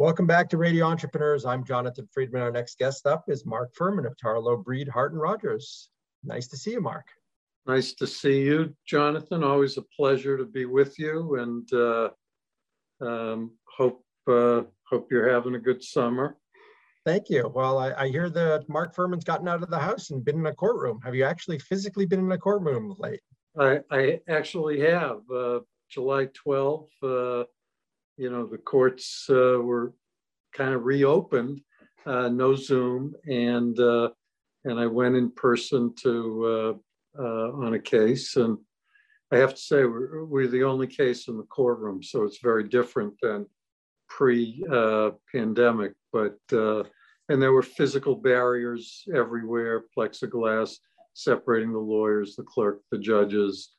Welcome back to Radio Entrepreneurs. I'm Jonathan Freedman. Our next guest up is Mark Furman of Tarlow Breed Hart and Rodgers. Nice to see you, Mark. Nice to see you, Jonathan. Always a pleasure to be with you, and uh, um, hope uh, hope you're having a good summer. Thank you. Well, I, I, hear that Mark Furman's gotten out of the house and been in a courtroom. Have you actually physically been in a courtroom late? I, I actually have. Uh, July 12th, uh, you know, the courts uh, were kind of reopened, uh, no Zoom, and uh, and I went in person to on a case, and I have to say we're, we're the only case in the courtroom, so it's very different than pre-pandemic. but and there were physical barriers everywhere, plexiglass separating the lawyers, the clerk, the judges.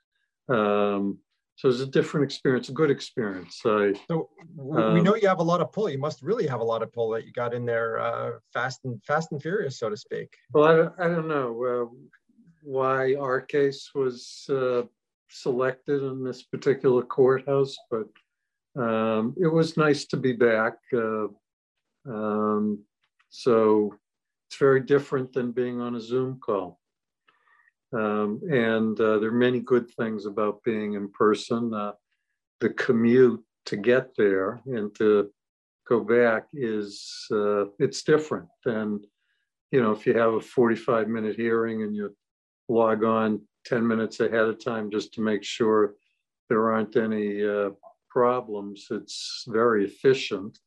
Um, so it's a different experience, a good experience. I, so um, we know you have a lot of pull. You must really have a lot of pull that you got in there, uh, fast and fast and furious, so to speak. Well, I don't, I don't know uh, why our case was uh, selected in this particular courthouse, but um, it was nice to be back. Uh, um, so it's very different than being on a Zoom call. Um, and uh, there are many good things about being in person. Uh, the commute to get there and to go back is uh, it's different than you know if you have a 45 minute hearing and you log on 10 minutes ahead of time just to make sure there aren't any uh, problems. It's very efficient.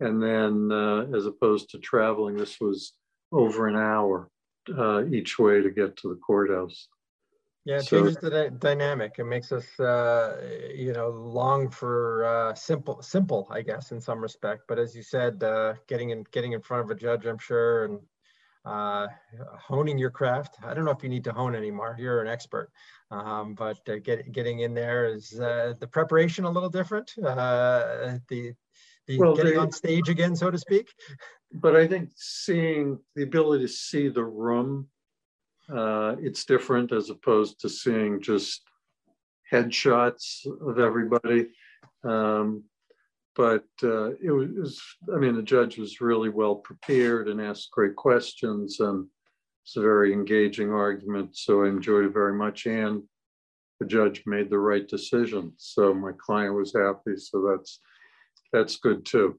And then, uh, as opposed to traveling, this was over an hour uh, each way to get to the courthouse. Yeah, it so, changes the dynamic. It makes us, uh, you know, long for uh, simple, simple, I guess, in some respect. But as you said, uh, getting in, getting in front of a judge, I'm sure, and uh, honing your craft. I don't know if you need to hone anymore. You're an expert, um, but uh, get, getting in there is uh, the preparation a little different. Uh, the the well, getting they, on stage again, so to speak but I think seeing the ability to see the room, uh, it's different as opposed to seeing just headshots of everybody. Um, but uh, it was, I mean, the judge was really well prepared and asked great questions, and it's a very engaging argument. So I enjoyed it very much, and the judge made the right decision. So my client was happy. So that's that's good too.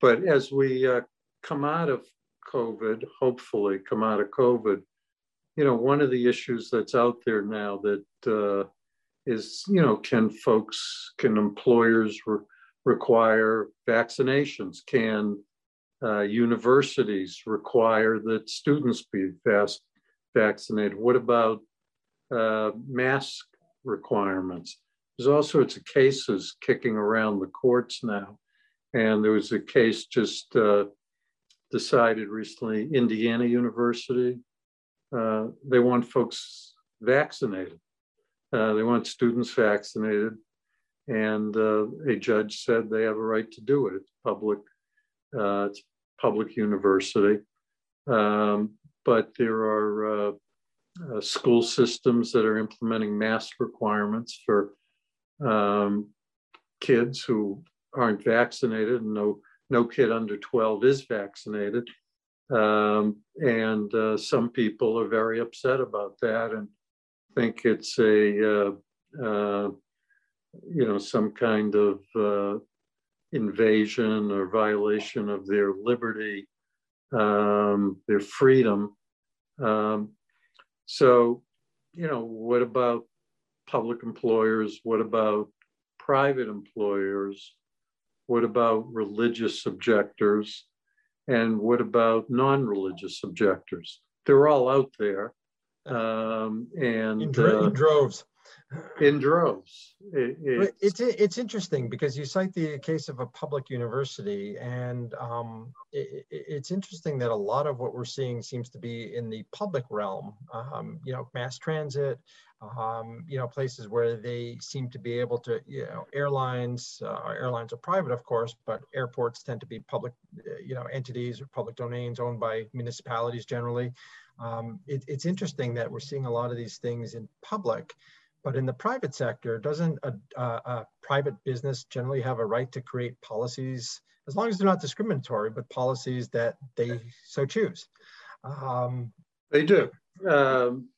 But as we uh, come out of COVID, hopefully come out of COVID, you know, one of the issues that's out there now that uh, is, you know, can folks, can employers re- require vaccinations? Can uh, universities require that students be vaccinated? What about uh, mask requirements? There's all sorts of cases kicking around the courts now. And there was a case just uh, decided recently, Indiana University, uh, they want folks vaccinated. Uh, they want students vaccinated. And uh, a judge said they have a right to do it. It's public, uh, it's public university. Um, but there are uh, school systems that are implementing mask requirements for um, kids who aren't vaccinated and no no kid under 12 is vaccinated. Um, and uh, some people are very upset about that and think it's a, uh, uh, you know, some kind of uh, invasion or violation of their liberty, um, their freedom. Um, so, you know, what about public employers? What about private employers? What about religious objectors? And what about non religious objectors? They're all out there. Um, and in, dro- uh, in droves. In droves. It, it's, it's, it's interesting because you cite the case of a public university, and um, it, it's interesting that a lot of what we're seeing seems to be in the public realm. Um, you know, mass transit, um, you know, places where they seem to be able to, you know, airlines, uh, airlines are private, of course, but airports tend to be public, uh, you know, entities or public domains owned by municipalities generally. Um, it, it's interesting that we're seeing a lot of these things in public, but in the private sector, doesn't a, a, a private business generally have a right to create policies as long as they're not discriminatory, but policies that they so choose. Um, they do. Um,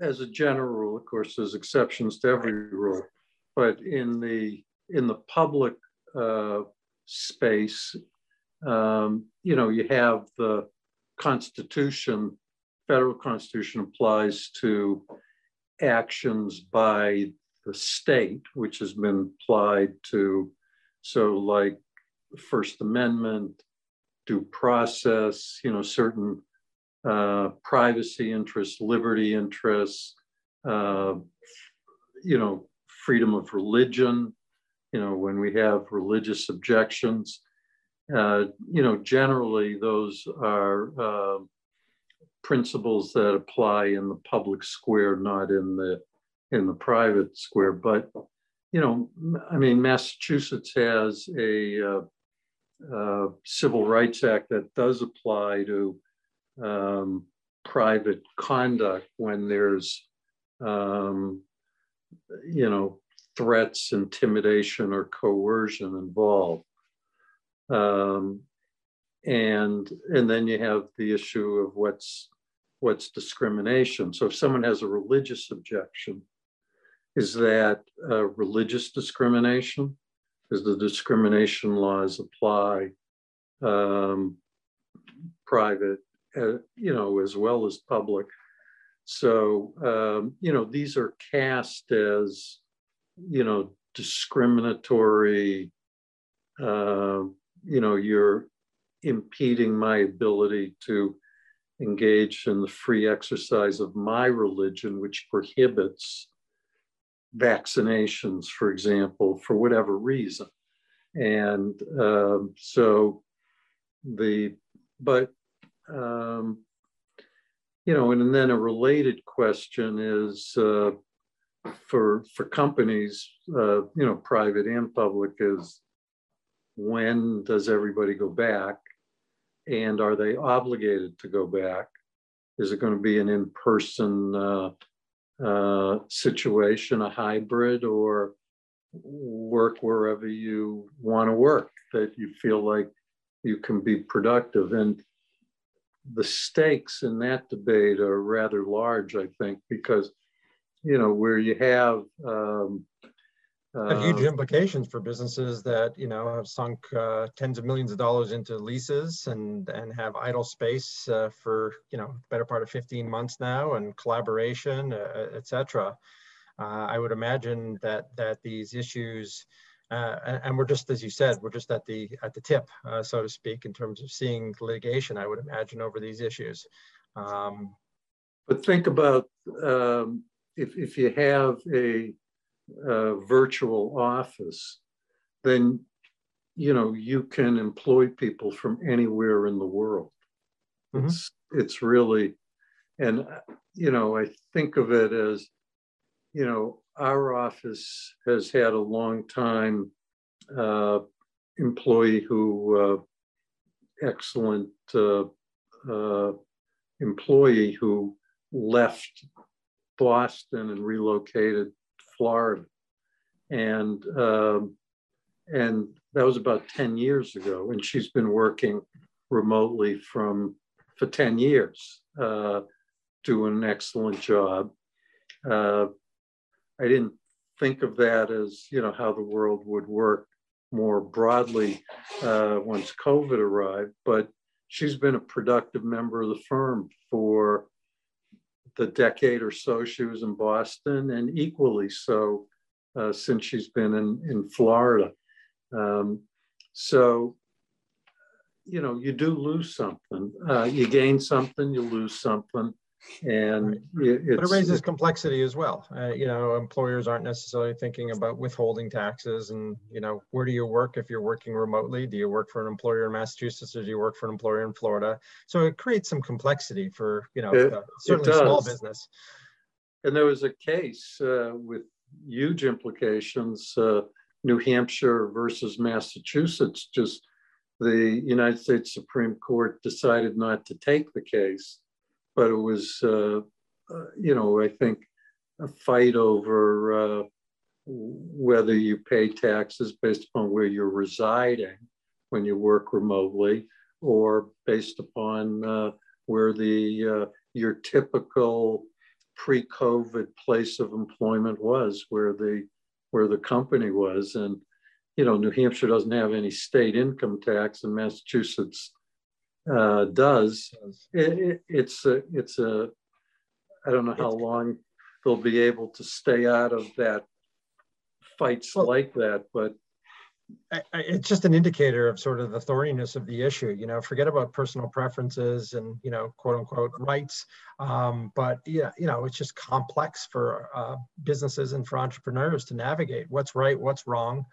as a general rule, of course, there's exceptions to every rule, but in the in the public uh, space, um, you know, you have the Constitution, federal Constitution applies to actions by the state, which has been applied to, so like First Amendment, due process, you know, certain uh, privacy interests, liberty interests, uh, you know, freedom of religion, you know, when we have religious objections. Uh, you know, generally those are uh, principles that apply in the public square, not in the in the private square. But you know, I mean, Massachusetts has a uh, Civil Rights Act that does apply to um, private conduct when there's, um, you know, threats, intimidation, or coercion involved. Um, and and then you have the issue of what's what's discrimination. So if someone has a religious objection, is that uh, religious discrimination? Does the discrimination laws apply um, private, uh, you know, as well as public? So, um, you know, these are cast as, you know, discriminatory, uh, you know, you're impeding my ability to engage in the free exercise of my religion, which prohibits vaccinations, for example, for whatever reason. And um, so the, but, um, you know, and, and then a related question is uh, for, for companies, uh, you know, private and public is when does everybody go back? And are they obligated to go back? Is it going to be an in-person uh, uh, situation, a hybrid, or work wherever you want to work that you feel like you can be productive. And the stakes in that debate are rather large, I think, because you know where you have um, have huge uh, implications for businesses that you know have sunk uh, tens of millions of dollars into leases and and have idle space uh, for you know better part of 15 months now and collaboration uh, etc uh, i would imagine that that these issues uh, and, and, we're just as you said we're just at the at the tip so to speak in terms of seeing litigation i would imagine over these issues um, but think about um, if, if you have a uh, virtual office, then you know you can employ people from anywhere in the world. Mm-hmm. It's it's really, and you know I think of it as, you know, our office has had a long time uh, employee who uh, excellent uh, uh employee who left Boston and relocated Florida. And, um, and that was about 10 years ago. And she's been working remotely from for 10 years, uh, doing an excellent job. I didn't think of that as, you know, how the world would work more broadly uh, once COVID arrived, but she's been a productive member of the firm for the decade or so she was in Boston, and equally so uh, since she's been in, in Florida. Um, so, you know, you do lose something. Uh, you gain something, you lose something and it, but it raises complexity as well. Uh, you know employers aren't necessarily thinking about withholding taxes and you know where do you work if you're working remotely? Do you work for an employer in massachusetts or do you work for an employer in florida? So it creates some complexity for you know it, uh, certainly small business. And there was a case uh, with huge implications uh, new hampshire versus massachusetts. Just the united states supreme court decided not to take the case but it was, uh, uh, you know, I think a fight over uh, whether you pay taxes based upon where you're residing when you work remotely or based upon uh, where the uh, your typical pre-COVID place of employment was, where the where the company was, and you know New Hampshire doesn't have any state income tax, and Massachusetts uh, does. It, it, it's a it's a I don't know how long they'll be able to stay out of that fights well, like that, but I, I, it's just an indicator of sort of the thorniness of the issue. You know, forget about personal preferences and you know, quote unquote rights. Um, but yeah, you know, it's just complex for uh, businesses and for entrepreneurs to navigate. What's right? What's wrong?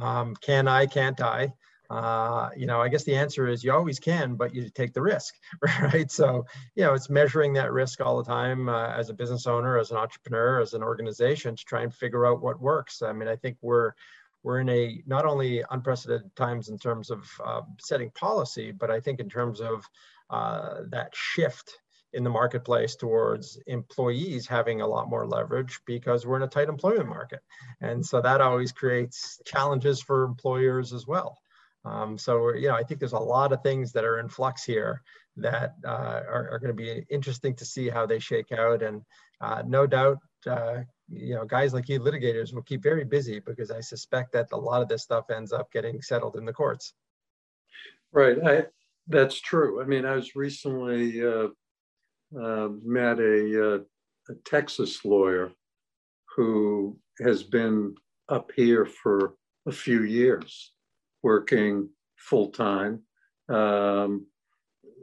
Um, can I? Can't I? Uh, you know, I guess the answer is you always can, but you take the risk, right? So, you know, it's measuring that risk all the time uh, as a business owner, as an entrepreneur, as an organization to try and figure out what works. I mean, I think we're we're in a not only unprecedented times in terms of uh, setting policy, but I think in terms of uh, that shift in the marketplace towards employees having a lot more leverage because we're in a tight employment market. And so that always creates challenges for employers as well. Um, so, you know, I think there's a lot of things that are in flux here that uh, are, are going to be interesting to see how they shake out. And uh, no doubt, uh, you know, guys like you litigators will keep very busy because I suspect that a lot of this stuff ends up getting settled in the courts. Right. I, that's true. I mean, I was recently uh, uh, met a, uh, a Texas lawyer who has been up here for a few years, working full time, um,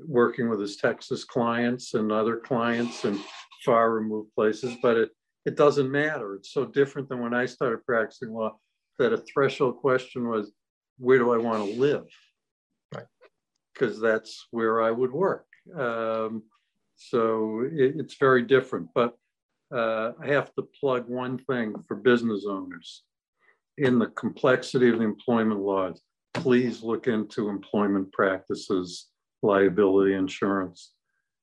working with his Texas clients and other clients in far removed places. But it it doesn't matter. It's so different than when I started practicing law that a threshold question was, where do I want to live? Right. Because that's where I would work. Um, so it, it's very different. But uh, I have to plug one thing for business owners. In the complexity of the employment laws, please look into employment practices, liability insurance.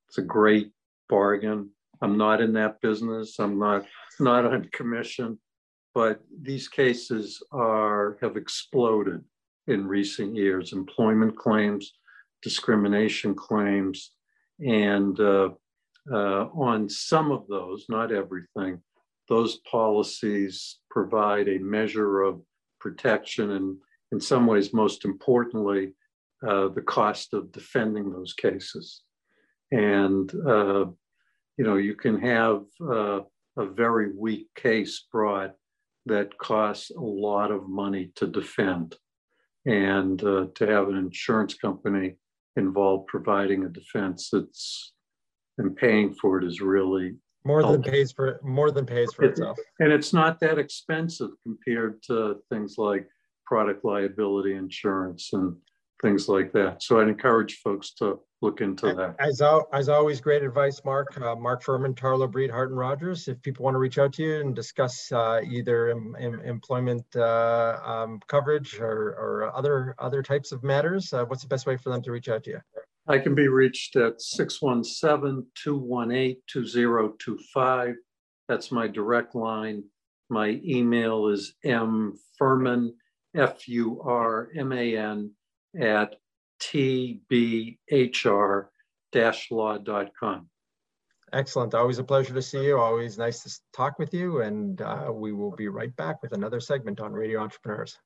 It's a great bargain. I'm not in that business. I'm not not on commission, but these cases are have exploded in recent years. Employment claims, discrimination claims, and uh, uh, on some of those, not everything, those policies provide a measure of protection and, in some ways, most importantly, uh, the cost of defending those cases. And uh, you know, you can have uh, a very weak case brought that costs a lot of money to defend. And uh, to have an insurance company involved providing a defense that's and paying for it is really more than pays for more than pays for it, itself. And it's not that expensive compared to things like product liability insurance and things like that. So I'd encourage folks to look into that. As, as always, great advice, Mark. Uh, Mark Furman, Tarlow, Breed, Hart and Rodgers. If people want to reach out to you and discuss uh, either em, em, employment uh, um, coverage or, or, other other types of matters, uh, what's the best way for them to reach out to you? I can be reached at 617-218-2025. That's my direct line. My email is mfurman, F-U-R-M-A-N, at tbhr-law.com. Excellent. Always a pleasure to see you. Always nice to talk with you. And uh, we will be right back with another segment on Radio Entrepreneurs.